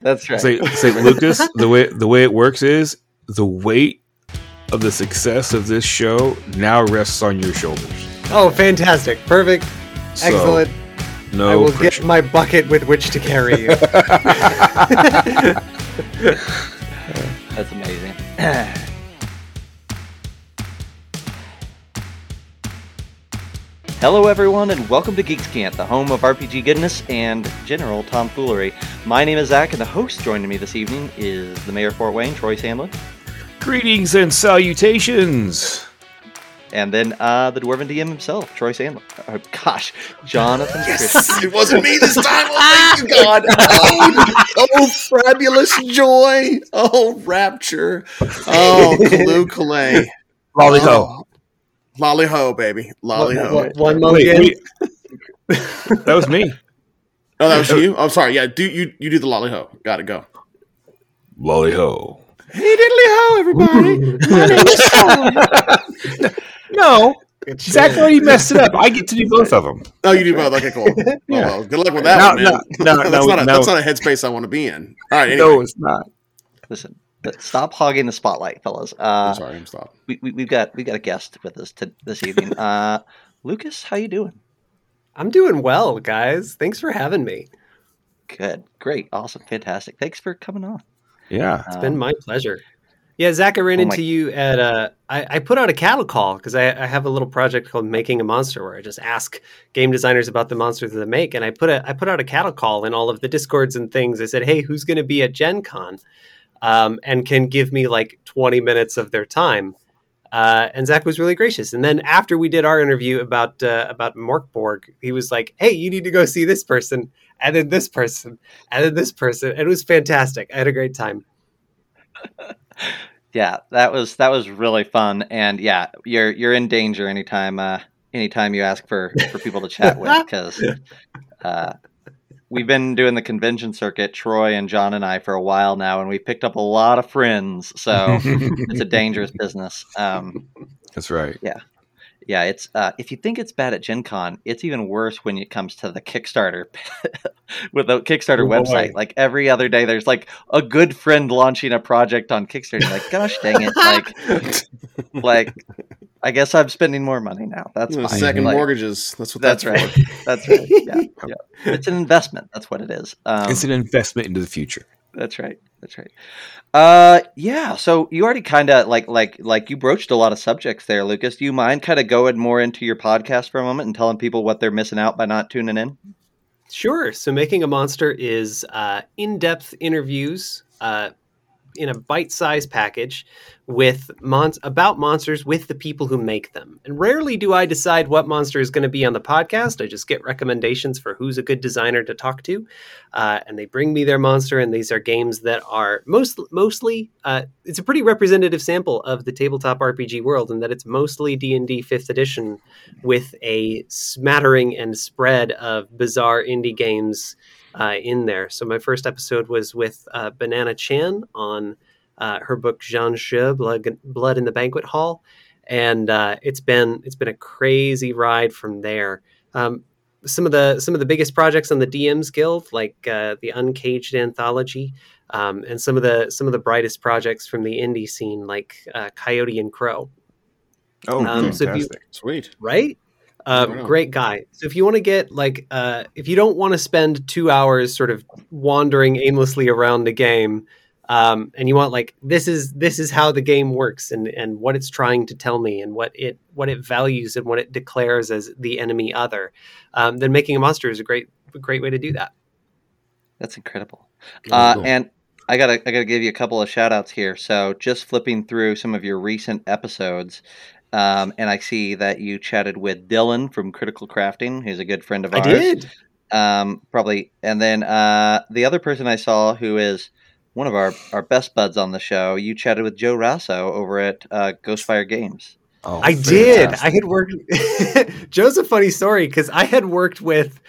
That's right. Say, say Lucas, the way the way it works is the weight of the success of this show now rests on your shoulders. Oh, fantastic. Perfect. So, Excellent. No, I will pressure. get my bucket with which to carry you. That's amazing. Hello, everyone, and welcome to Geeks' Cant, the home of RPG goodness and general tomfoolery. My name is Zac, and the host joining me this evening is the mayor of Fort Wayne, Troy Sandlin, Greetings and salutations. and then uh, the Dwarven DM himself, Troy Sandlin. Oh, gosh, Jonathan Christian. it wasn't me this time. Oh, thank you, God. Oh, oh, fabulous joy. Oh, rapture. Oh, Kalu Kalay. Lolly Oh, Lolly ho, baby. Lolly ho. One- one Wait, wait. that was me. Oh, that was you? I'm sorry. Yeah, do you you do the lolly ho. Got it, go. Lolly ho. Hey, diddly ho, everybody. My name is Sean. No, Good Zac already messed it up. I get to do both of them. Oh, you do both. Okay, cool. Oh, Yeah. well, good luck with that No, one, man. no, no, that's, no, not a, no. that's not a headspace I want to be in. All right, anyway. No, it's not. Listen, but stop hogging the spotlight, fellas. Uh, I'm sorry, I'm stopped. we, we, we've got we got a guest with us to, this evening. Uh, Lucas, how you doing? I'm doing well, guys. Thanks for having me. Good, great, awesome, fantastic. Thanks for coming on. Yeah. It's been my pleasure. Yeah, Zac, I ran Oh my- into you at uh, I, I put out a cattle call because I, I have a little project called Making a Monster where I just ask game designers about the monsters that they make, and I put a I put out a cattle call in all of the discords and things. I said, hey, who's going to be at Gen Con, um, and can give me like 20 minutes of their time. Uh, and Zac was really gracious. And then after we did our interview about uh, about Mörk Borg, he was like, "Hey, you need to go see this person, and then this person, and then this person." And it was fantastic. I had a great time. Yeah, that was that was really fun, and yeah, you're you're in danger anytime uh, anytime you ask for for people to chat with because uh, we've been doing the convention circuit, Troy and Jon and I, for a while now, and we've picked up a lot of friends, so it's a dangerous business. Um, That's right. yeah, Yeah, it's uh, if you think it's bad at Gen Con, it's even worse when it comes to the Kickstarter with the Kickstarter Oh, boy. website. Like every other day, there's like a good friend launching a project on Kickstarter. Like, gosh dang it! Like, like I guess I'm spending more money now. That's Uh, fine. Second Like, mortgages. That's what That's that's, right. for. That's right. Yeah, yeah. It's an investment. That's what it is. Um, it's an investment into the future. that's right. That's right. Uh, yeah. So you already kind of like like like you broached a lot of subjects there, Lucas. Do you mind kind of going more into your podcast for a moment and telling people what they're missing out by not tuning in? Sure. So, Making a Monster is uh, in depth interviews uh, in a bite sized package with mon- about monsters with the people who make them. And rarely do I decide what monster is going to be on the podcast. I just get recommendations for who's a good designer to talk to. Uh, and they bring me their monster. And these are games that are most, mostly, uh, it's a pretty representative sample of the tabletop RPG world in that it's mostly D&D 5th edition with a smattering and spread of bizarre indie games uh, in there. So my first episode was with uh, Banana Chan on uh, her book Jiangshi, Blood, Blood in the Banquet Hall, and uh, it's been it's been a crazy ride from there. Um, some of the some of the biggest projects on the DMs Guild, like uh, the Uncaged anthology, um, and some of the some of the brightest projects from the indie scene, like uh, Coyote and Crow. Oh, Um, so you- fantastic. Sweet. right? Um, Wow. great guy. So if you want to get like, uh, if you don't want to spend two hours sort of wandering aimlessly around the game, um, and you want like this is this is how the game works and and what it's trying to tell me and what it what it values and what it declares as the enemy other, um, then making a monster is a great great way to do that. That's incredible. Oh, Uh, cool. and I gotta I gotta give you a couple of shout outs here. So just flipping through some of your recent episodes, um, and I see that you chatted with Dylan from Critical Crafting, who's a good friend of I ours. I did. Um, probably, and then uh, the other person I saw who is one of our, our best buds on the show, you chatted with Joe Rasso over at uh, Ghostfire Games. Oh, I did. fantastic. I had worked. Joe's a funny story because I had worked with.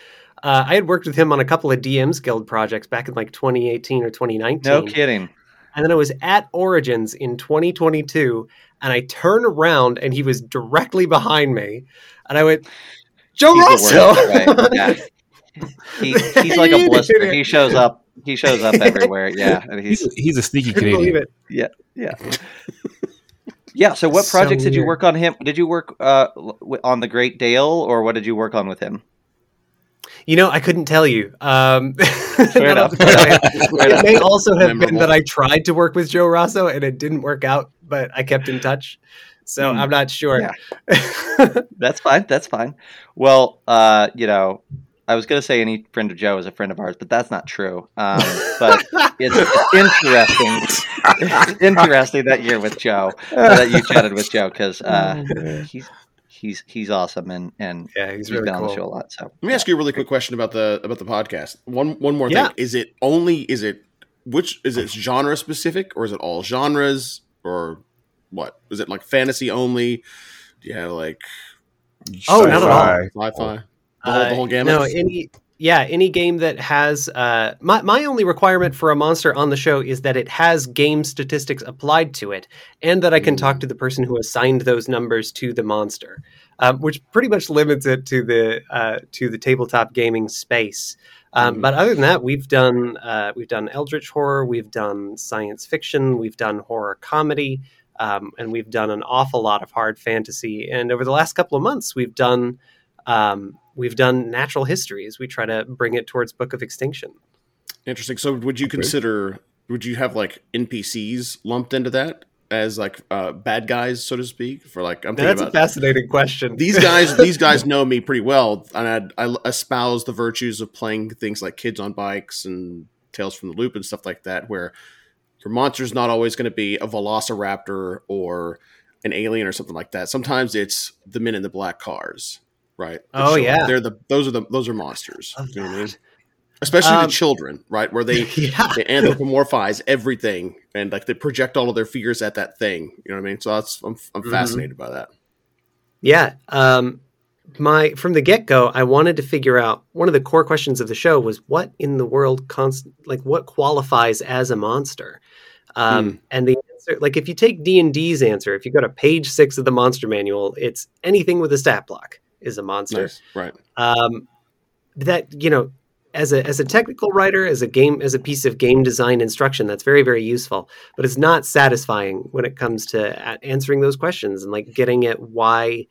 Uh, I had worked with him on a couple of DMs Guild projects back in like 2018 or 2019. No kidding. And then I was at Origins in 2022, and I turned around and he was directly behind me, and I went, "Joe He's the Russo!" worst, right? Yeah. He, he's like a You did blister. He shows up he shows up everywhere. Yeah, and He's he's he's a sneaky Couldn't believe Canadian. it. yeah. Yeah. So, what So projects did you work on him? Did you work uh, on the Great Dale, or what did you work on with him? You know, I couldn't tell you. Um, Fair enough. off the top of my head. it may also have been that I tried to work with Joe Rosso and it didn't work out, but I kept in touch. So Hmm. I'm not sure. That's fine. That's fine. Well, uh, you know, I was going to say any friend of Joe is a friend of ours, but that's not true. Um, but it's, it's interesting. It's interesting that you're with Joe, uh, that you chatted with Joe, because uh, he's he's he's awesome and and yeah, he's he's really been on the show a lot. So Let me ask you a really quick question about the about the podcast. One one more Yeah. thing: is it only is it which is it genre specific or is it all genres or what? Is it like fantasy only? Do you have like Oh, not at all. Sci-fi. sci-fi? The whole, the whole Uh, gamut. No, any yeah, any game that has uh, my my only requirement for a monster on the show is that it has game statistics applied to it, and that I can talk to the person who assigned those numbers to the monster, um, which pretty much limits it to the uh, to the tabletop gaming space. Um, Mhm. But other than that, we've done uh, we've done eldritch horror, we've done science fiction, we've done horror comedy, um, and we've done an awful lot of hard fantasy. And over the last couple of months, we've done um, we've done natural histories. We try to bring it towards Book of Extinction. Interesting. So, would you consider? Would you have like NPCs lumped into that as like uh, bad guys, so to speak? For like, I'm thinking That's a about fascinating question. these guys. these guys know me pretty well, and I, I espouse the virtues of playing things like Kids on Bikes and Tales from the Loop and stuff like that, where your monster's not always going to be a Velociraptor or an alien or something like that. Sometimes it's the men in the black cars, right? that Oh, up. yeah. they're the those are the those are monsters. Love You know what I mean? Especially Um, the children, right? Where they yeah. they anthropomorphize everything and like they project all of their fears at that thing. You know what I mean? So that's I'm, I'm Mhm. fascinated by that. Yeah. Um, my from the get go, I wanted to figure out one of the core questions of the show was what in the world const- like what qualifies as a monster, um, and the answer like if you take D and D's answer, if you go to page six of the monster manual, it's anything with a stat block is a monster. Nice, right? um, that you know as a as a technical writer as a game as a piece of game design instruction that's very very useful but it's not satisfying when it comes to answering those questions and like getting at why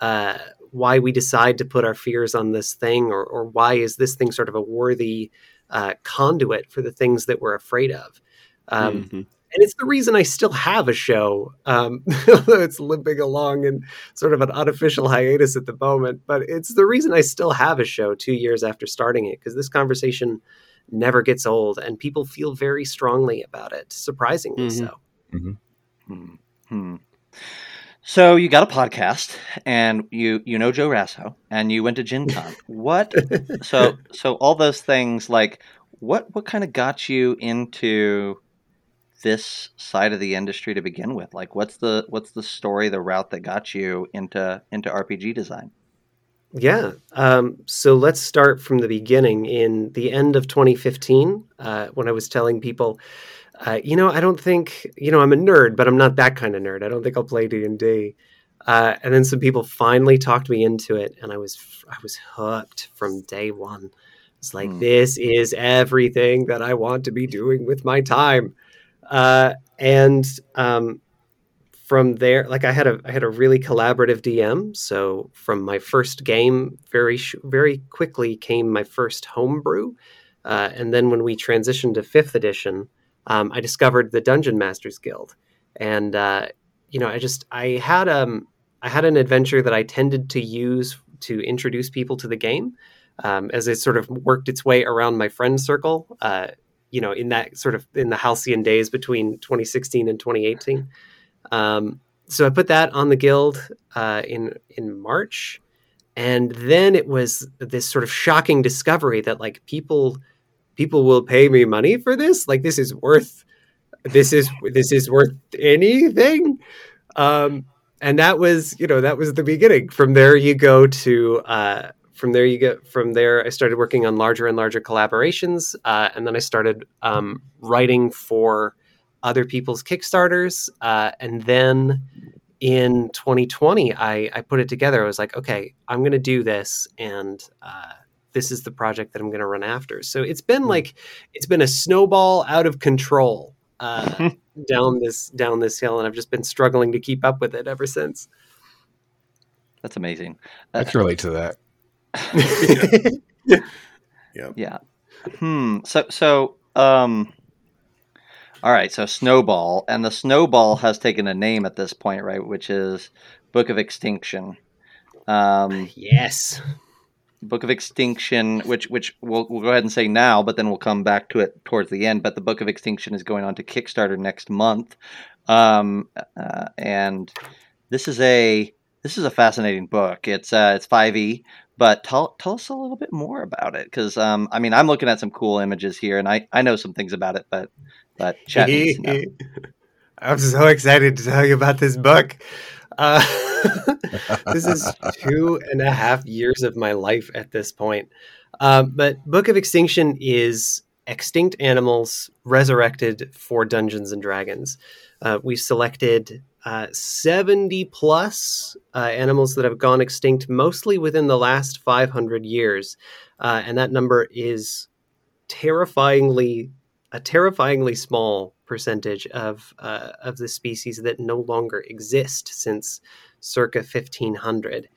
uh, why we decide to put our fears on this thing or or why is this thing sort of a worthy uh, conduit for the things that we're afraid of um, Mhm. And it's the reason I still have a show, um, although it's limping along in sort of an unofficial hiatus at the moment. But it's the reason I still have a show two years after starting it because this conversation never gets old, and people feel very strongly about it, surprisingly Mhm. so. Hmm. Hmm. So you got a podcast, and you you know Joe Rasso, and you went to Gen Con. What? so so all those things like what what kind of got you into this side of the industry to begin with? Like what's the what's the story, the route that got you into into RPG design? Yeah. Um, so let's start from the beginning. In the end of 2015, uh, when I was telling people, uh, you know, I don't think, you know, I'm a nerd, but I'm not that kind of nerd. I don't think I'll play D and D. Uh, and then some people finally talked me into it, and I was I was hooked from day one. It's like Hmm. this is everything that I want to be doing with my time. Uh, and um, from there like i had a i had a really collaborative dm so from my first game very sh- very quickly came my first homebrew. Uh, and then when we transitioned to fifth edition um, i discovered the dungeon masters guild. And uh, you know i just i had um i had an adventure that i tended to use to introduce people to the game um, as it sort of worked its way around my friend circle. Uh, you know in that sort of in the halcyon days between 2016 and 2018 um, so I put that on the guild uh, in in March, and then it was this sort of shocking discovery that like people people will pay me money for this. Like this is worth this is this is worth anything. Um, and that was you know that was the beginning. From there you go to. Uh, from there you get from there i started working on larger and larger collaborations uh, and then i started um, writing for other people's Kickstarters. Uh, and then in 2020, I, I put it together. I was like, okay, I'm going to do this. And uh, this is the project that I'm going to run after. So it's been like it's been a snowball out of control uh, down this down this hill, and I've just been struggling to keep up with it ever since. That's amazing. I Uh, can relate to that. Yeah. Yeah. Hmm. So so um. All right. So snowball, and the snowball has taken a name at this point, right? Which is Book of Extinction. Um, yes. Book of Extinction, which which we'll we'll go ahead and say now, but then we'll come back to it towards the end. But the Book of Extinction is going on to Kickstarter next month, um, uh, and this is a this is a fascinating book. It's uh, it's five e, but tell tell us a little bit more about it because um, I mean I'm looking at some cool images here, and I I know some things about it, but but Chad needs to know. I'm so excited to tell you about this book. Uh, this is two and a half years of my life at this point. Um, but Book of Extinction is extinct animals resurrected for Dungeons and Dragons. Uh, we selected uh, 70 plus uh, animals that have gone extinct, mostly within the last 500 years. Uh, and that number is terrifyingly a terrifyingly small percentage of uh, of the species that no longer exist since circa 1500.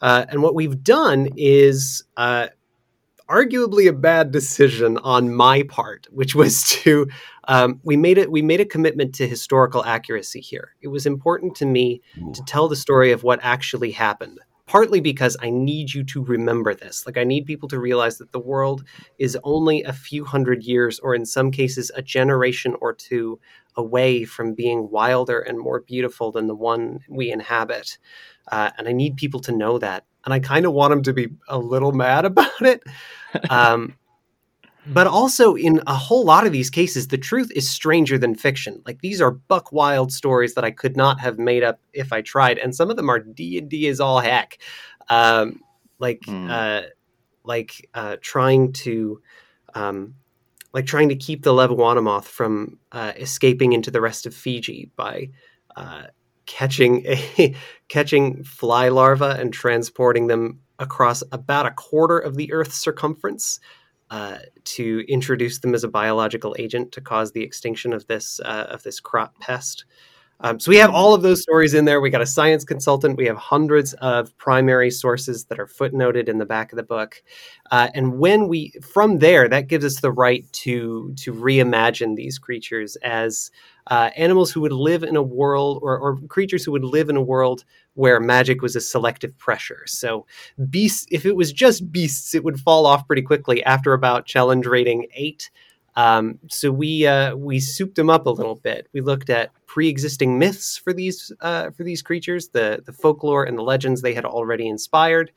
Uh, and what we've done is uh, arguably a bad decision on my part, which was to um, we made it we made a commitment to historical accuracy here. It was important to me to tell the story of what actually happened. Partly because I need you to remember this. Like, I need people to realize that the world is only a few hundred years, or in some cases, a generation or two away from being wilder and more beautiful than the one we inhabit. Uh, and I need people to know that. And I kind of want them to be a little mad about it. Um, but also, in a whole lot of these cases, the truth is stranger than fiction. Like these are buck wild stories that I could not have made up if I tried, and some of them are D and D as all heck. Um, like, Hmm. uh, like uh, trying to, um, like trying to keep the Levuana moth from uh, escaping into the rest of Fiji by uh, catching a catching fly larvae and transporting them across about a quarter of the Earth's circumference uh, to introduce them as a biological agent to cause the extinction of this uh, of this crop pest. Um, so we have all of those stories in there. We got a science consultant. We have hundreds of primary sources that are footnoted in the back of the book, uh, and when we from there, that gives us the right to to reimagine these creatures as uh, animals who would live in a world or, or creatures who would live in a world where magic was a selective pressure. So beasts, if it was just beasts, it would fall off pretty quickly after about challenge rating eight. Um, so we uh, we souped them up a little bit. We looked at pre-existing myths for these uh, for these creatures, the the folklore and the legends they had already inspired.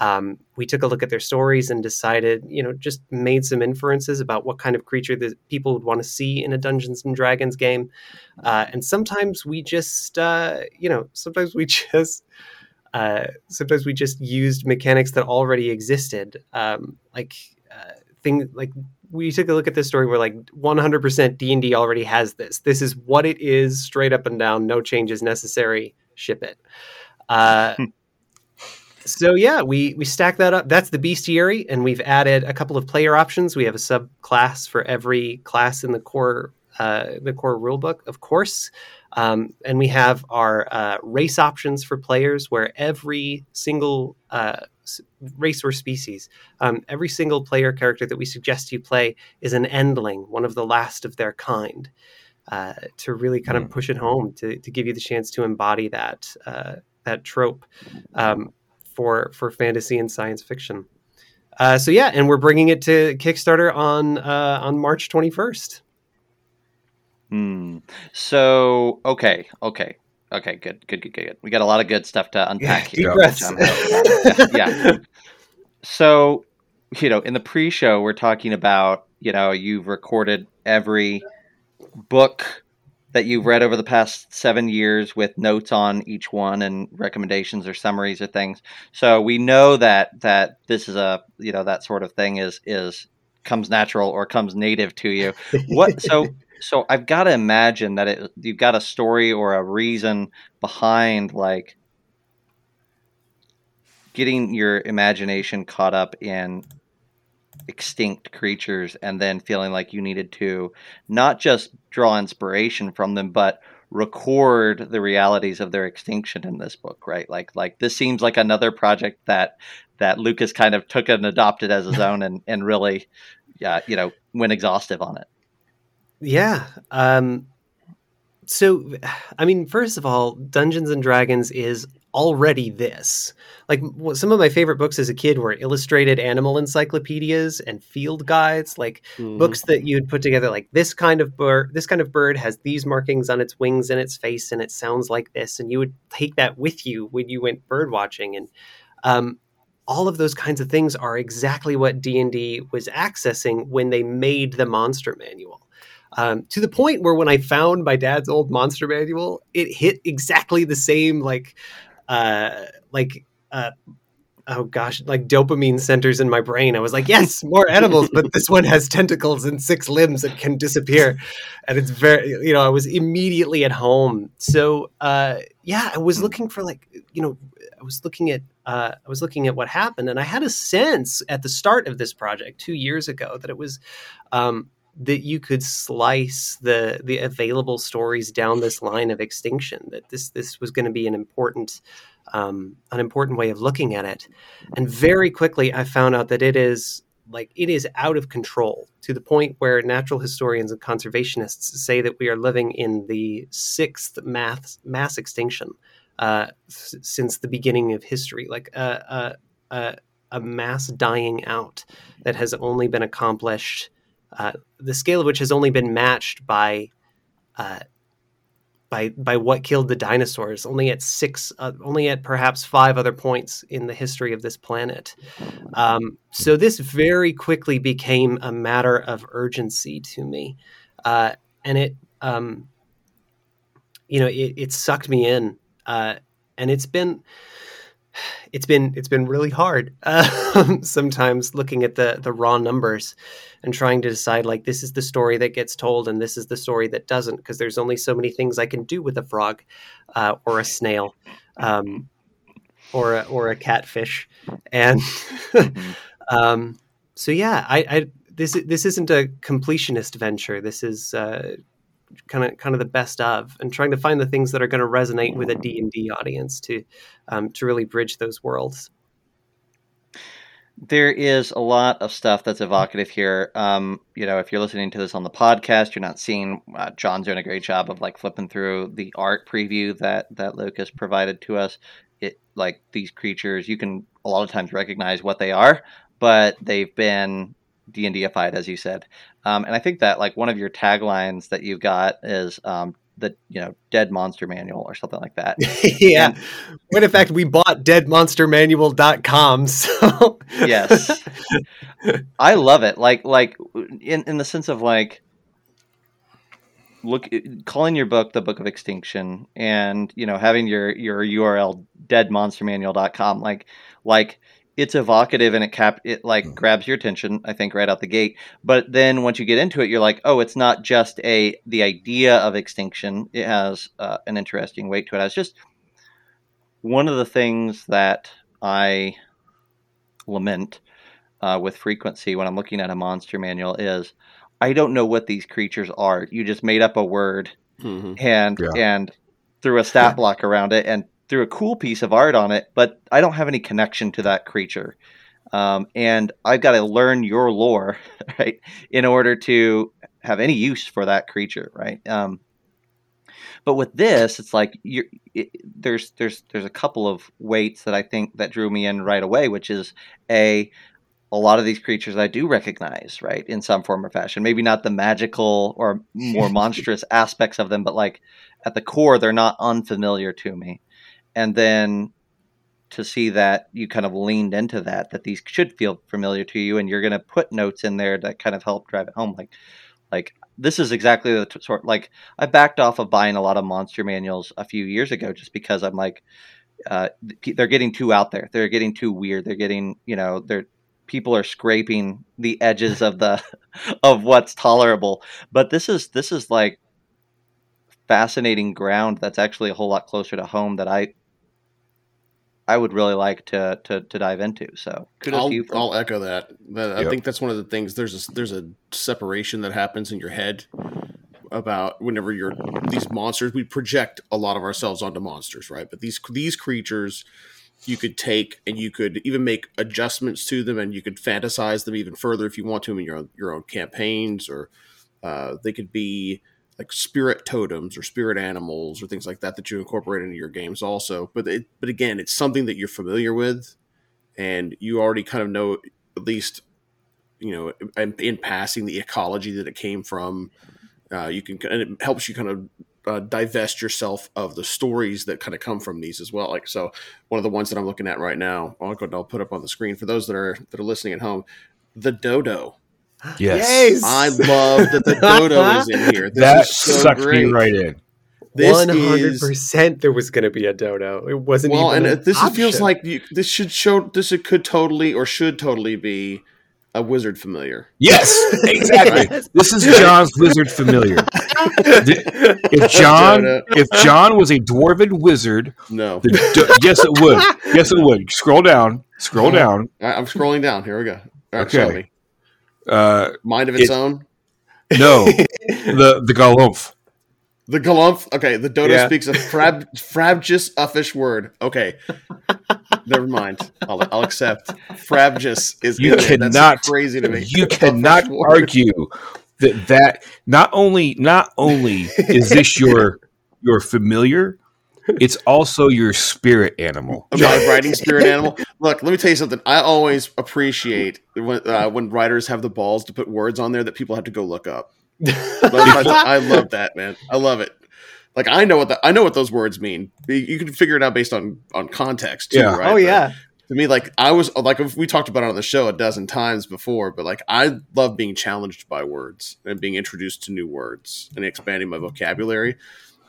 Um, we took a look at their stories and decided, you know, just made some inferences about what kind of creature that people would want to see in a Dungeons and Dragons game. Uh, and sometimes we just, uh, you know, sometimes we just uh, sometimes we just used mechanics that already existed, um, like uh, thing like we took a look at this story where like 100% d&d already has this. This is what it is straight up and down no changes necessary ship it. Uh, so yeah we we stack that up. That's the bestiary and we've added a couple of player options. We have a subclass for every class in the core uh, the core rulebook of course. Um, and we have our uh, race options for players where every single uh, race or species um, every single player character that we suggest you play is an endling, one of the last of their kind, uh, to really kind of push it home, to, to give you the chance to embody that uh, that trope um, for for fantasy and science fiction. Uh, so yeah, and we're bringing it to Kickstarter on uh, on March twenty first. Hmm. So okay, okay, okay, good, good, good, good, good. We got a lot of good stuff to unpack Deep here. breaths. which I'm- yeah. So, you know, in the pre-show, we're talking about, you know, you've recorded every book that you've read over the past seven years with notes on each one and recommendations or summaries or things. So we know that that this is a, you know, that sort of thing is is comes natural or comes native to you. What so so I've got to imagine that it you've got a story or a reason behind like getting your imagination caught up in extinct creatures and then feeling like you needed to not just draw inspiration from them but record the realities of their extinction in this book right? Like like this seems like another project that that lucas kind of took and adopted as his own and and really yeah you know went exhaustive on it yeah um so i mean first of all dungeons and dragons is already this. Like some of my favorite books as a kid were illustrated animal encyclopedias and field guides, like mm-hmm. books that you'd put together like this kind of bird this kind of bird has these markings on its wings and its face and it sounds like this and you would take that with you when you went bird watching and um, all of those kinds of things are exactly what D&D was accessing when they made the monster manual. Um, to the point where when I found my dad's old monster manual, it hit exactly the same like uh, like uh, oh gosh, like dopamine centers in my brain. I was like, yes, more animals, but this one has tentacles and six limbs and can disappear. And it's very, you know, I was immediately at home. So, uh, yeah, I was looking for like, you know, I was looking at, uh, I was looking at what happened, and I had a sense at the start of this project two years ago that it was, um, that you could slice the the available stories down this line of extinction that this this was going to be an important um, an important way of looking at it. And very quickly i found out that it is like it is out of control to the point where natural historians and conservationists say that we are living in the sixth mass mass extinction uh, s- since the beginning of history like a, a, a, a mass dying out that has only been accomplished uh, the scale of which has only been matched by uh, by by what killed the dinosaurs. Only at six, uh, only at perhaps five other points in the history of this planet. Um, so this very quickly became a matter of urgency to me, uh, and it, um, you know, it, it, sucked me in, uh, and it's been it's been it's been really hard uh, sometimes looking at the the raw numbers and trying to decide like this is the story that gets told and this is the story that doesn't because there's only so many things I can do with a frog uh, or a snail um, or a, or a catfish. And mm-hmm. um, so yeah I, I, this this isn't a completionist venture. This is uh, kind of kind of the best of and trying to find the things that are going to resonate with a d&d audience to um, to really bridge those worlds there is a lot of stuff that's evocative here. Um, you know, if you're listening to this on the podcast, you're not seeing uh, Jon's doing a great job of like flipping through the art preview that that Lucas provided to us. It like these creatures, you can a lot of times recognize what they are, but they've been D and Dified, as you said. Um, and I think that like one of your taglines that you've got is um, the you know Dead Monster Manual or something like that. yeah. And, when in fact we bought deadmonstermanual.com. So yes, I love it. Like like in in the sense of like look calling your book the book of extinction and you know having your your url deadmonstermanual.com like like it's evocative and it cap it like mm. grabs your attention i think right out the gate but then once you get into it you're like oh it's not just a the idea of extinction it has uh, an interesting weight to it it's just one of the things that i lament uh, with frequency when i'm looking at a monster manual is i don't know what these creatures are you just made up a word mm-hmm. and yeah. and threw a stat block around it and threw a cool piece of art on it, but I don't have any connection to that creature. Um, and I've got to learn your lore, right, in order to have any use for that creature, right? Um, but with this, it's like you're, it, there's there's there's a couple of weights that I think that drew me in right away, which is a a lot of these creatures I do recognize, right, in some form or fashion. Maybe not the magical or more monstrous aspects of them, but like at the core, they're not unfamiliar to me and then to see that you kind of leaned into that that these should feel familiar to you and you're going to put notes in there that kind of help drive it home like like this is exactly the t- sort like i backed off of buying a lot of monster manuals a few years ago just because i'm like uh, they're getting too out there. They're getting too weird. They're getting you know they're people are scraping the edges of the of what's tolerable. But this is this is like fascinating ground that's actually a whole lot closer to home that I I would really like to to, to dive into. So kudos I'll, to you. For I'll echo that. That- I Yep. think that's one of the things. There's a, there's a separation that happens in your head about whenever you're these monsters. We project a lot of ourselves onto monsters, right? But these these creatures, you could take and you could even make adjustments to them, and you could fantasize them even further if you want to in your own, your own campaigns, or uh, they could be like spirit totems or spirit animals or things like that that you incorporate into your games also. But it, but again, it's something that you're familiar with, and you already kind of know at least you know in, in passing the ecology that it came from. Uh, you can and it helps you kind of uh, divest yourself of the stories that kind of come from these as well. Like so, one of the ones that I'm looking at right now, I'll go. I'll put up on the screen for those that are that are listening at home. The dodo. Yes. I love that the dodo is in here. This that is so sucked great. me right in. This One hundred is percent, there was going to be a dodo. It wasn't well, even. and an uh, this is- feels like you, this should show. This it could totally or should totally be a wizard familiar. Yes, exactly. This is Jon's wizard familiar. If Jon, Dodo. if Jon was a dwarven wizard, No, the do- yes, it would. Yes, it would. Scroll down. Scroll uh-huh. down. I, I'm scrolling down. Here we go. All right, show Okay. Uh, Mind of its It- own. no, the the Galumph. The galumph. Okay, the dodo Yeah. speaks a frab, frabjous uffish word. Okay, never mind. I'll, I'll accept. Frabjous is You in there. That's cannot- crazy to me. You cannot argue that that not only not only is this your your familiar, it's also your spirit animal. about writing spirit animal. Look, let me tell you something. I always appreciate when uh, when writers have the balls to put words on there that people have to go look up. I, I love that, man. I love it. Like I know what the, I know what those words mean. You- You can figure it out based on on context, too, Yeah. right? oh But yeah, to me, like I was like we talked about it on the show a dozen times before, but like I love being challenged by words and being introduced to new words and expanding my vocabulary.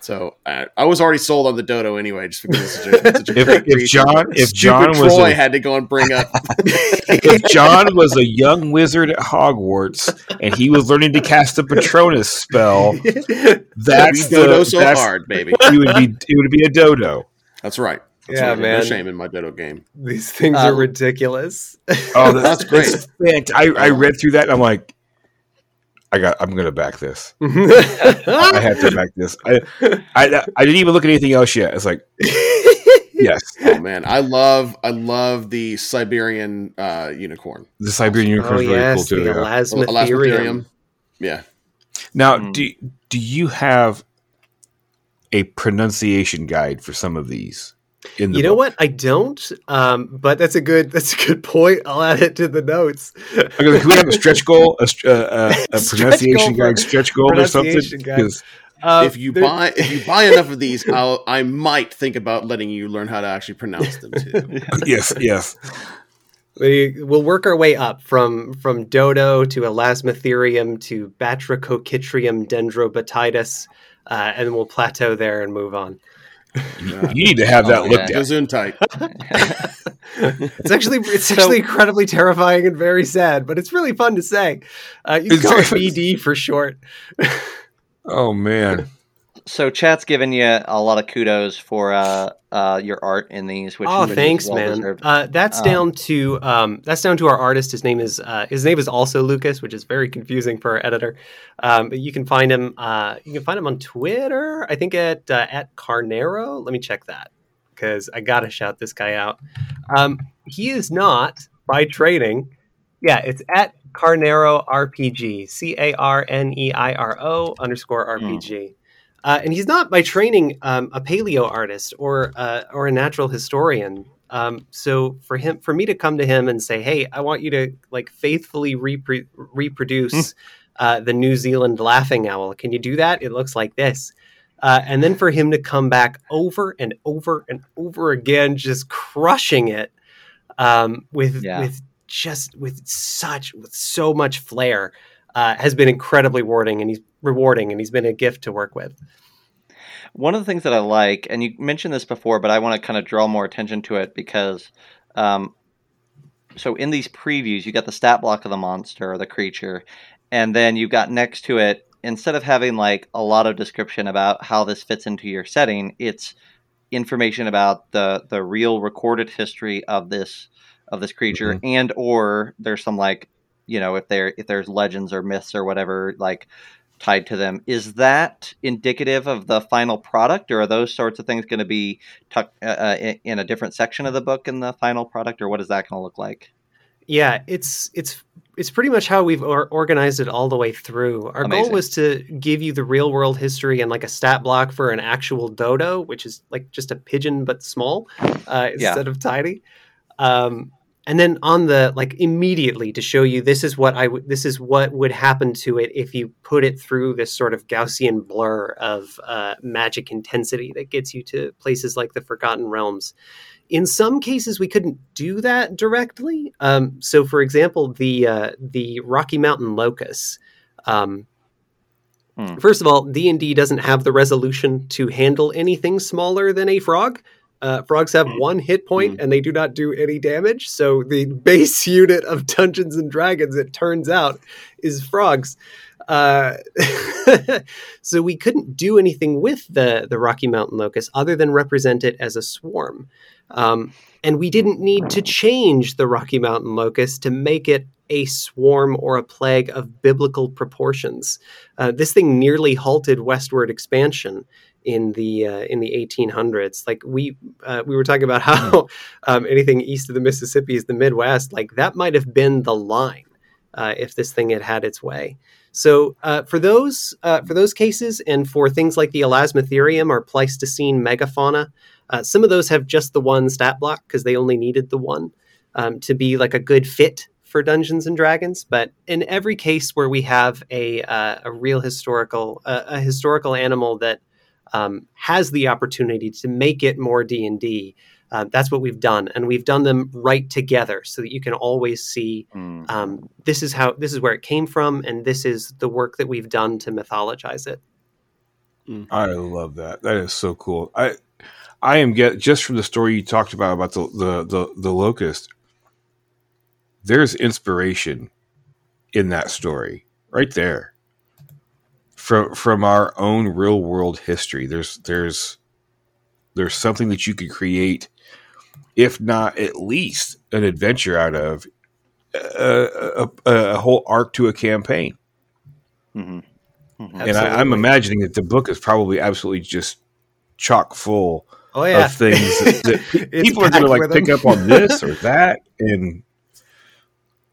So I, I was already sold on the dodo anyway, just because it's such a, it's such a If- great if. Jon- if Stupid Jon was Troy a- had to go and bring up. if Jon was a young wizard at Hogwarts and he was learning to cast a Patronus spell, that's we dodo the, so that's, hard, baby. He would be it would be a dodo. That's right. That's Yeah, right. man. No shame in my dodo game. these things Uh, are ridiculous. Oh, That's great. I, I read through that and I'm like, I got. I'm gonna back this. I I have to back this. I, I I didn't even look at anything else yet. It's like yes, Oh man, I love I love the Siberian uh, unicorn. the Siberian unicorn Oh is really cool too. the yeah. elasmotherium. Elasmotherium. Yeah. Now, Hmm. do do you have a pronunciation guide for some of these? In the You know book? what? I don't. Um, but that's a good. That's a good point. I'll add it to the notes. Okay, can we have a stretch goal, a, uh, uh, a pronunciation goal guide, stretch goal or something? pronunciation guide. 'Cause- Uh, if you buy if you buy enough of these, I'll, I might think about letting you learn how to actually pronounce them too. yes, yes. we, we'll work our way up from from dodo to elasmotherium to batrachochytrium dendrobatidis, uh, and we'll plateau there and move on. You need to have that Oh, looked yeah. at. Gesundheit. It's actually it's So- actually incredibly terrifying and very sad, but it's really fun to say. Uh, you can call it BD for short. Oh man, so chat's given you a lot of kudos for uh, uh, your art in these. Which oh, thanks, well man. Uh, that's Um, down to um, that's down to our artist. His name is uh, his name is also Lucas, which is very confusing for our editor. Um, but you can find him. Uh, you can find him on Twitter. I think at uh, at Carneiro. Let me check that because I gotta shout this guy out. Um, he is not by training. Yeah, it's at Carneiro RPG. C A R N E I R O underscore RPG. Uh, and he's not by training um, a paleo artist or uh, or a natural historian. Um, so for him, for me to come to him and say, "Hey, I want you to like faithfully repro- reproduce uh, the New Zealand laughing owl. Can you do that? It looks like this." Uh, and then for him to come back over and over and over again, just crushing it um, with Yeah. with just with such with so much flair, uh, has been incredibly rewarding, and he's rewarding, and he's been a gift to work with. One of the things that I like, and you mentioned this before, but I want to kind of draw more attention to it because, um, so in these previews, you got the stat block of the monster or the creature, and then you got next to it, instead of having like a lot of description about how this fits into your setting, it's information about the the real recorded history of this of this creature, Mhm. and or there's some like you know if there if there's legends or myths or whatever like tied to them. Is that indicative of the final product, or are those sorts of things going to be tucked uh, uh, in, a different section of the book in the final product, or what is that going to look like? Yeah, it's it's it's pretty much how we've or- organized it all the way through. Our goal was to give you the real world history and like a stat block for an actual dodo, which is like just a pigeon but small uh, Yeah. instead of tiny. Um, and then on the like immediately to show you this is what I this is what would happen to it if you put it through this sort of Gaussian blur of uh, magic intensity that gets you to places like the Forgotten Realms. In some cases we couldn't do that directly. Um, so for example the uh, the rocky mountain locust um, Hmm. first of all d&d doesn't have the resolution to handle anything smaller than a frog uh, frogs have Hmm. one hit point and they do not do any damage. So the base unit of dungeons and dragons it turns out is frogs. Uh, so we couldn't do anything with the the Rocky Mountain locust other than represent it as a swarm, um, and we didn't need to change the Rocky Mountain locust to make it a swarm or a plague of biblical proportions. Uh, this thing nearly halted westward expansion in the uh, in the 1800s. Like we uh, we were talking about how um, anything east of the Mississippi is the Midwest. Like that might have been the line uh, if this thing had had its way. So uh, for those uh, for those cases, and for things like the Elasmotherium or Pleistocene megafauna, uh, some of those have just the one stat block because they only needed the one um, to be like a good fit for Dungeons and Dragons. But in every case where we have a uh, a real historical uh, a historical animal that um, has the opportunity to make it more D and D. Uh, that's what we've done, and we've done them right together so that you can always see Hmm. um, this is how this is where it came from and this is the work that we've done to mythologize it I love that. That is so cool. I I am get just from the story you talked about about the the the, the locust. There's inspiration in that story right there. From from our own real world history. There's there's there's something that you could create if not at least an adventure out of uh, a, a, a whole arc to a campaign. Mhm. Mhm. And I, I'm imagining that the book is probably absolutely just chock full oh yeah of things that, that people are going to like pick up on this or that, and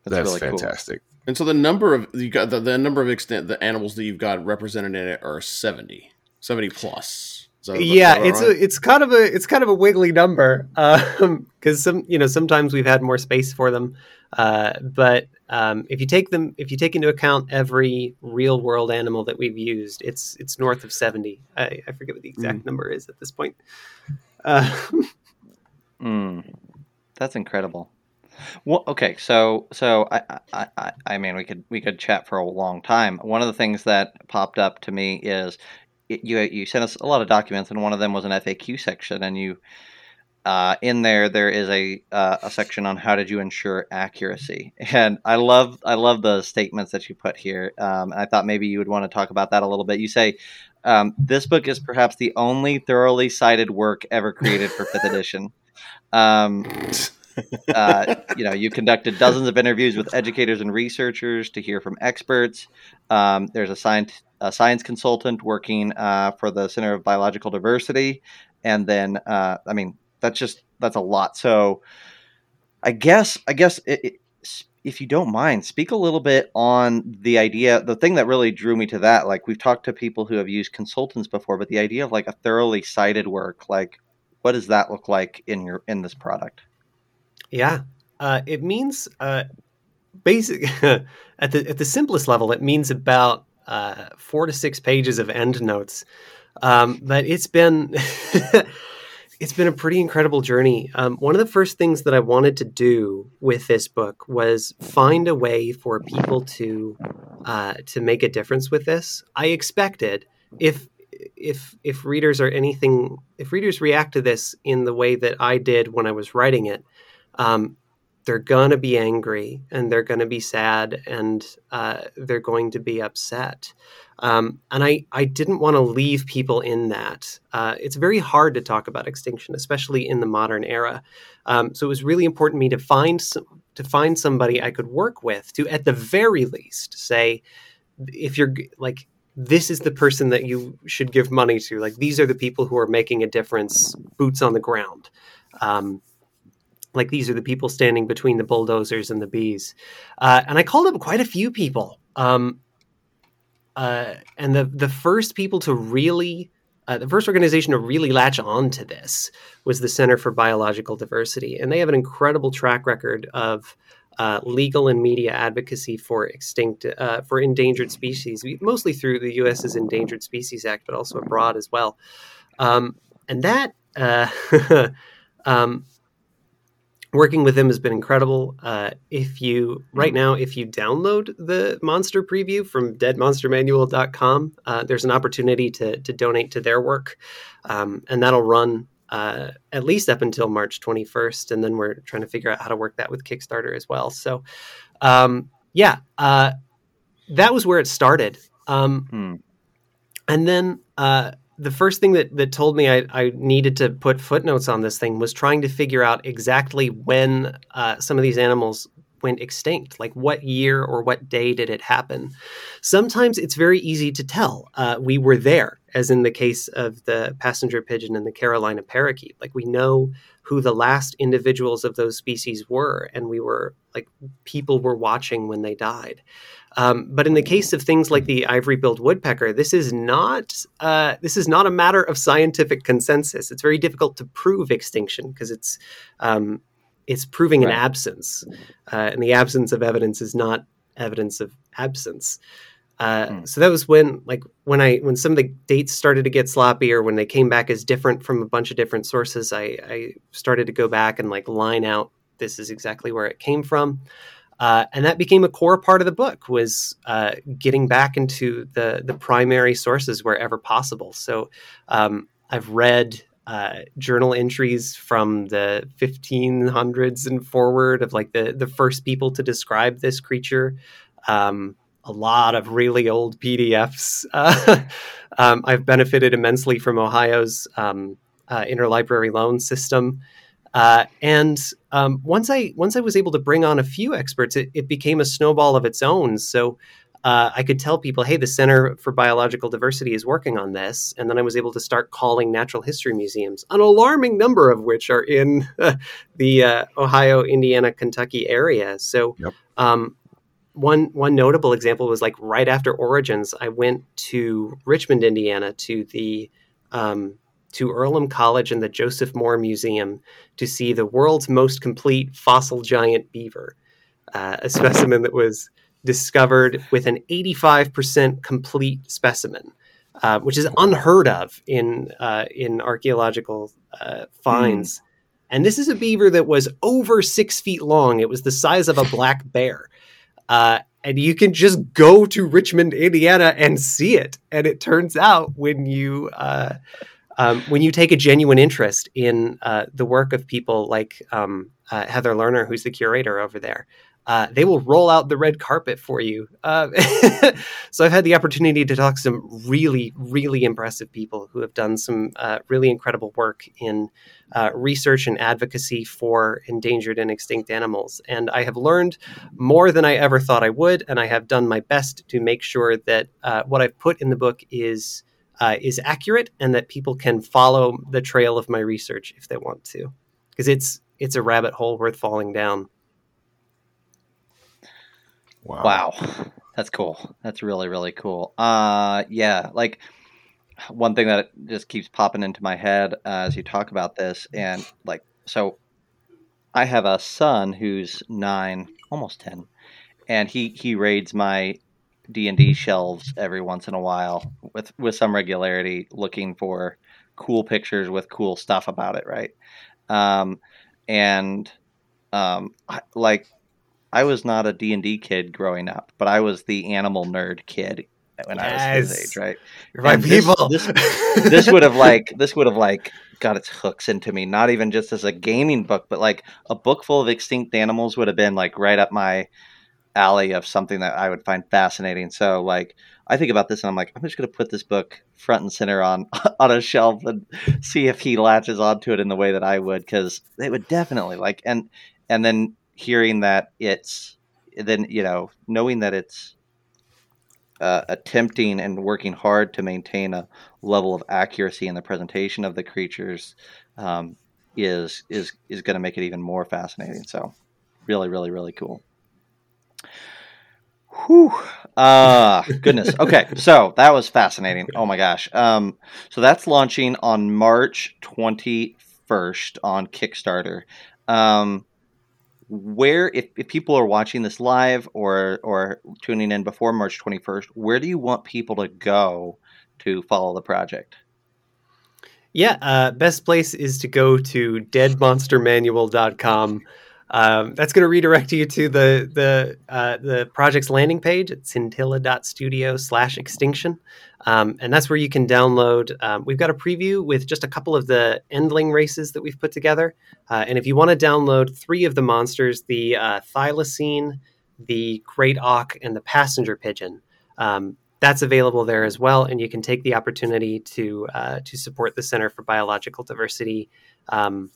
That's that's, really cool. Fantastic. And so the number of you got the, the number of extent the animals that you've got represented in it are 70. 70 plus. Is that- is yeah that it's right? a it's kind of a it's kind of a wiggly number because some you know sometimes we've had more space for them uh, but um, if you take them if you take into account every real world animal that we've used it's it's north of 70 i, I forget what the exact number is at this point uh, Mm, that's incredible. Well, okay, so so I, I I mean we could we could chat for a long time. One of the things that popped up to me is it, you you sent us a lot of documents, and one of them was an FAQ section, and you uh, in there there is a uh, a section on how did you ensure accuracy, and I love I love the statements that you put here. Um, I thought maybe you would want to talk about that a little bit. You say. Um, this book is perhaps the only thoroughly cited work ever created for fifth edition. Um, uh, you know, you conducted dozens of interviews with educators and researchers to hear from experts. Um, there's a science, a science consultant working uh, for the Center of Biological Diversity, and then, uh, I mean, that's just that's a lot. So, I guess, I guess, it, it, if you don't mind, speak a little bit on the idea. The thing that really drew me to that, like we've talked to people who have used consultants before, but the idea of like a thoroughly cited work, like what does that look like in your in this product? Yeah, uh, it means uh, basic at the at the simplest level. It means about uh, four to six pages of endnotes, um, but it's been it's been a pretty incredible journey. Um, one of the first things that I wanted to do with this book was find a way for people to uh, to make a difference with this. I expected if if if readers are anything if readers react to this in the way that I did when I was writing it um, they're going to be angry and they're going to be sad and uh, they're going to be upset. Um, and I, I didn't want to leave people in that. Uh, it's very hard to talk about extinction, especially in the modern era. Um, so it was really important to me to find some, to find somebody I could work with to, at the very least, say, if you're like, this is the person that you should give money to. Like these are the people who are making a difference, boots on the ground. Um, like these are the people standing between the bulldozers and the bees. Uh, and I called up quite a few people. Um, uh, and the the first people to really uh, the first organization to really latch on to this was the Center for Biological Diversity, and they have an incredible track record of uh, legal and media advocacy for extinct uh, for endangered species, mostly through the U.S.'s Endangered Species Act, but also abroad as well. Um, and that uh, um, working with them has been incredible. Uh, if you right mm-hmm. now, if you download the monster preview from deadmonstermanual.com, uh, there's an opportunity to to donate to their work, um, and that'll run uh, at least up until March 21st, and then we're trying to figure out how to work that with Kickstarter as well. So, um, yeah, uh, that was where it started. Um, hmm. And then uh, the first thing that, that told me I, I, needed to put footnotes on this thing was trying to figure out exactly when uh, some of these animals went extinct. Like what year or what day did it happen? Sometimes it's very easy to tell. Uh, we were there, as in the case of the passenger pigeon and the Carolina parakeet. Like we know who the last individuals of those species were, and we were like people were watching when they died. Um, but in the case of things like the ivory-billed woodpecker, this is not uh, this is not a matter of scientific consensus. It's very difficult to prove extinction because it's um, it's proving right. an absence, uh, and the absence of evidence is not evidence of absence. Uh, mm. So that was when, like, when I when some of the dates started to get sloppy, or when they came back as different from a bunch of different sources, I, I started to go back and like line out this is exactly where it came from. Uh, and that became a core part of the book was uh, getting back into the the primary sources wherever possible. So um, I've read uh, journal entries from the 1500s and forward of like the the first people to describe this creature. Um, a lot of really old PDFs. um, I've benefited immensely from Ohio's um, uh, interlibrary loan system. Uh, and um, once I once I was able to bring on a few experts, it, it became a snowball of its own. So uh, I could tell people, hey, the Center for Biological Diversity is working on this, and then I was able to start calling natural history museums, an alarming number of which are in the uh, Ohio, Indiana, Kentucky area. So. Yep. Um, one one notable example was like right after Origins, I went to Richmond, Indiana, to the um, to Earlham College and the Joseph Moore Museum to see the world's most complete fossil giant beaver, uh, a specimen that was discovered with an 85% complete specimen, uh, which is unheard of in uh, in archaeological uh, finds. Mm. And this is a beaver that was over six feet long. It was the size of a black bear. Uh, and you can just go to Richmond, Indiana, and see it. And it turns out when you uh, um, when you take a genuine interest in uh, the work of people like um, uh, Heather Lerner, who's the curator over there, uh, they will roll out the red carpet for you. Uh, so I've had the opportunity to talk to some really, really impressive people who have done some uh, really incredible work in uh, research and advocacy for endangered and extinct animals. And I have learned more than I ever thought I would, and I have done my best to make sure that what I've put in the book is uh, is accurate and that people can follow the trail of my research if they want to, because it's it's a rabbit hole worth falling down. Wow. wow. That's cool. That's really, really cool. Uh yeah, like one thing that just keeps popping into my head uh, as you talk about this and like so I have a son who's 9, almost 10, and he he raids my D and D shelves every once in a while with with some regularity, looking for cool pictures with cool stuff about it, right? Um, and um, I, like I was not a D and D kid growing up, but I was the animal nerd kid when I was his age, right? You're my And this- people. this- this would have like this would have like got its hooks into me not even just as a gaming book but like a book full of extinct animals would have been like right up my alley of something that i would find fascinating so like i think about this and i'm like i'm just going to put this book front and center on on a shelf and see if he latches onto it in the way that i would because they would definitely like and and then hearing that it's then you know knowing that it's uh, attempting and working hard to maintain a level of accuracy in the presentation of the creatures um, is is is going to make it even more fascinating. So, really, really, really cool. Whew. Uh, goodness. Okay, so that was fascinating. Oh my gosh. Um, so that's launching on March twenty first on Kickstarter. Um, where if, if people are watching this live or or tuning in before March 21st, where do you want people to go to follow the project? Yeah, uh, best place is to go to deadmonstermanual.com. Um, that's going to redirect you to the the uh, the project's landing page at scintilla.studio slash extinction. Um, and that's where you can download. Um, we've got a preview with just a couple of the endling races that we've put together. Uh, and if you want to download three of the monsters, the uh, thylacine, the great auk, and the passenger pigeon, um, that's available there as well. And you can take the opportunity to uh, to support the Center for Biological Diversity um,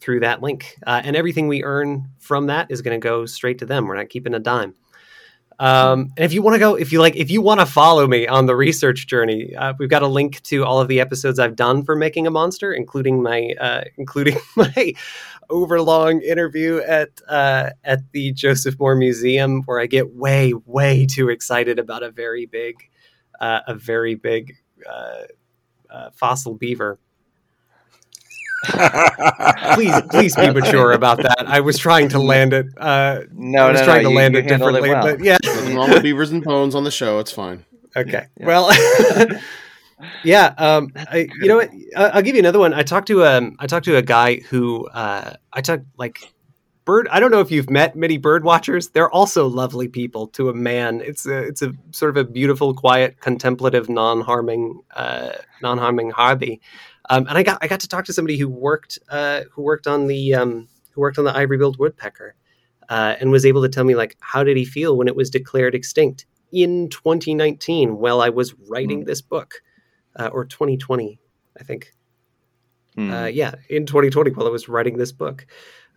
through that link. Uh, and everything we earn from that is going to go straight to them. We're not keeping a dime. Um, and if you want to go, if you like, if you want to follow me on the research journey, uh, we've got a link to all of the episodes I've done for making a monster, including my, uh, including my overlong interview at uh, at the Joseph Moore Museum, where I get way, way too excited about a very big, uh, a very big uh, uh, fossil beaver. Please, please be mature about that. I was trying to land it. Uh, No, I was no, trying no, to you- land you it handled differently, well. but yeah. Nothing wrong with beavers and bones on the show. It's fine. Okay. Yeah. Well, yeah. Um, I, you know what? I- I'll give you another one. I talked to um, I talked to a guy who uh, I talked like bird. I don't know if you've met many bird watchers. They're also lovely people to a man. It's a it's a sort of a beautiful, quiet, contemplative, non-harming, uh, non-harming hobby. Um, and I got I got to talk to somebody who worked uh, who worked on the um, who worked on the ivory-billed woodpecker. Uh, and was able to tell me like how did he feel when it was declared extinct in 2019 while I was writing this book, uh, or 2020, I think. Uh, yeah, in 2020 while I was writing this book.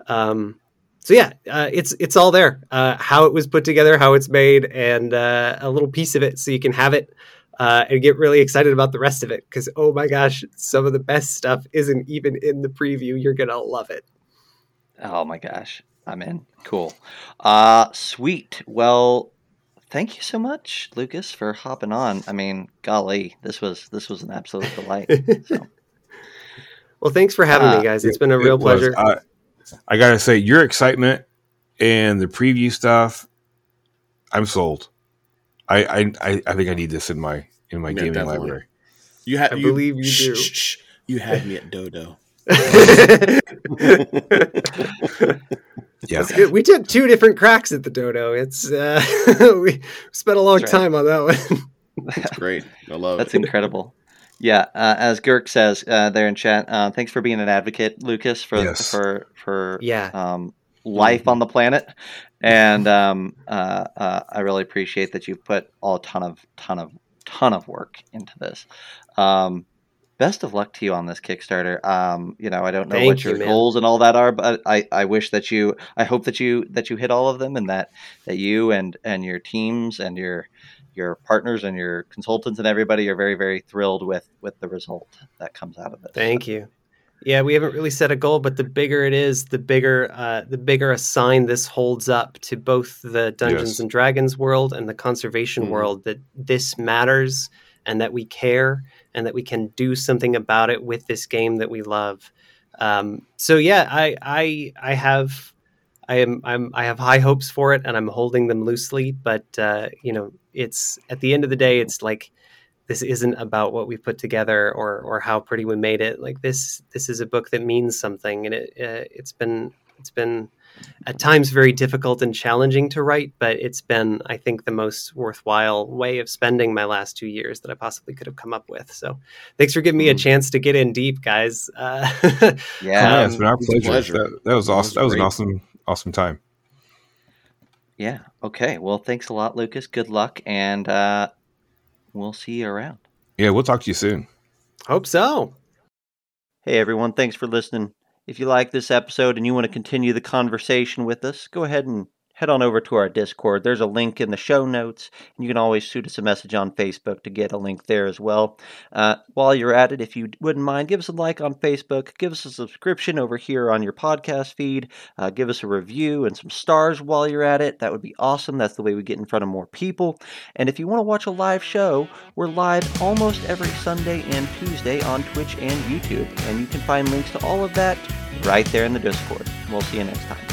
Um, so yeah, uh, it's it's all there. Uh, how it was put together, how it's made, and uh, a little piece of it, so you can have it uh, and get really excited about the rest of it. Because oh my gosh, some of the best stuff isn't even in the preview. You're gonna love it. Oh my gosh, I'm in. Cool. Uh sweet. Well, thank you so much, Lucas, for hopping on. I mean, golly, this was this was an absolute delight. So well, thanks for having Uh, me, guys. It's been a It real was. pleasure. I, I gotta say, your excitement and the preview stuff, I'm sold. I I, I, I think I need this in my in my Yeah, gaming definitely. library. You have I you, believe you shh, do. shh, shh. You had me at Dodo. Yeah, good. We took two different cracks at the dodo. It's uh, we spent a long That's right. time on that one. That's great. I love That's it. incredible. Yeah, uh, as Girk says uh, there in chat, uh, thanks for being an advocate, Lucas, for Yes. for for yeah, um, life on the planet, and um, uh, uh, I really appreciate that you've put all a ton of ton of ton of work into this. Um, best of luck to you on this Kickstarter. Um, you know, I don't know Thank what your man. goals and all that are, but I, I wish that you, I hope that you that you hit all of them, and that that you and and your teams and your your partners and your consultants and everybody are very very thrilled with with the result that comes out of it. thank you. Yeah, we haven't really set a goal, but the bigger it is, the bigger uh, the bigger a sign this holds up to both the Dungeons Yes. and Dragons world and the conservation Mhm. world that this matters and that we care and that we can do something about it with this game that we love. Um, so yeah, I I I have I am I'm I have high hopes for it and I'm holding them loosely, but uh, you know, it's at the end of the day, it's like this isn't about what we put together or or how pretty we made it. Like this this is a book that means something, and it uh, it's been it's been at times very difficult and challenging to write, but it's been, I think, the most worthwhile way of spending my last two years that I possibly could have come up with. So thanks for giving me a mm. chance to get in deep, guys. Uh, yeah, um, it's been our pleasure. pleasure. That, that, was awesome. That was, that was an awesome, awesome time. Yeah. Okay. Well, thanks a lot, Lucas. Good luck, and uh, we'll see you around. Yeah, we'll talk to you soon. Hope so. Hey, everyone. Thanks for listening. If you like this episode and you want to continue the conversation with us, go ahead and head on over to our Discord. There's a link in the show notes, and you can always shoot us a message on Facebook to get a link there as well. Uh, while you're at it, if you wouldn't mind, give us a like on Facebook, give us a subscription over here on your podcast feed, uh, give us a review and some stars while you're at it. That would be awesome. That's the way we get in front of more people. And if you want to watch a live show, we're live almost every Sunday and Tuesday on Twitch and YouTube, and you can find links to all of that right there in the Discord. We'll see you next time.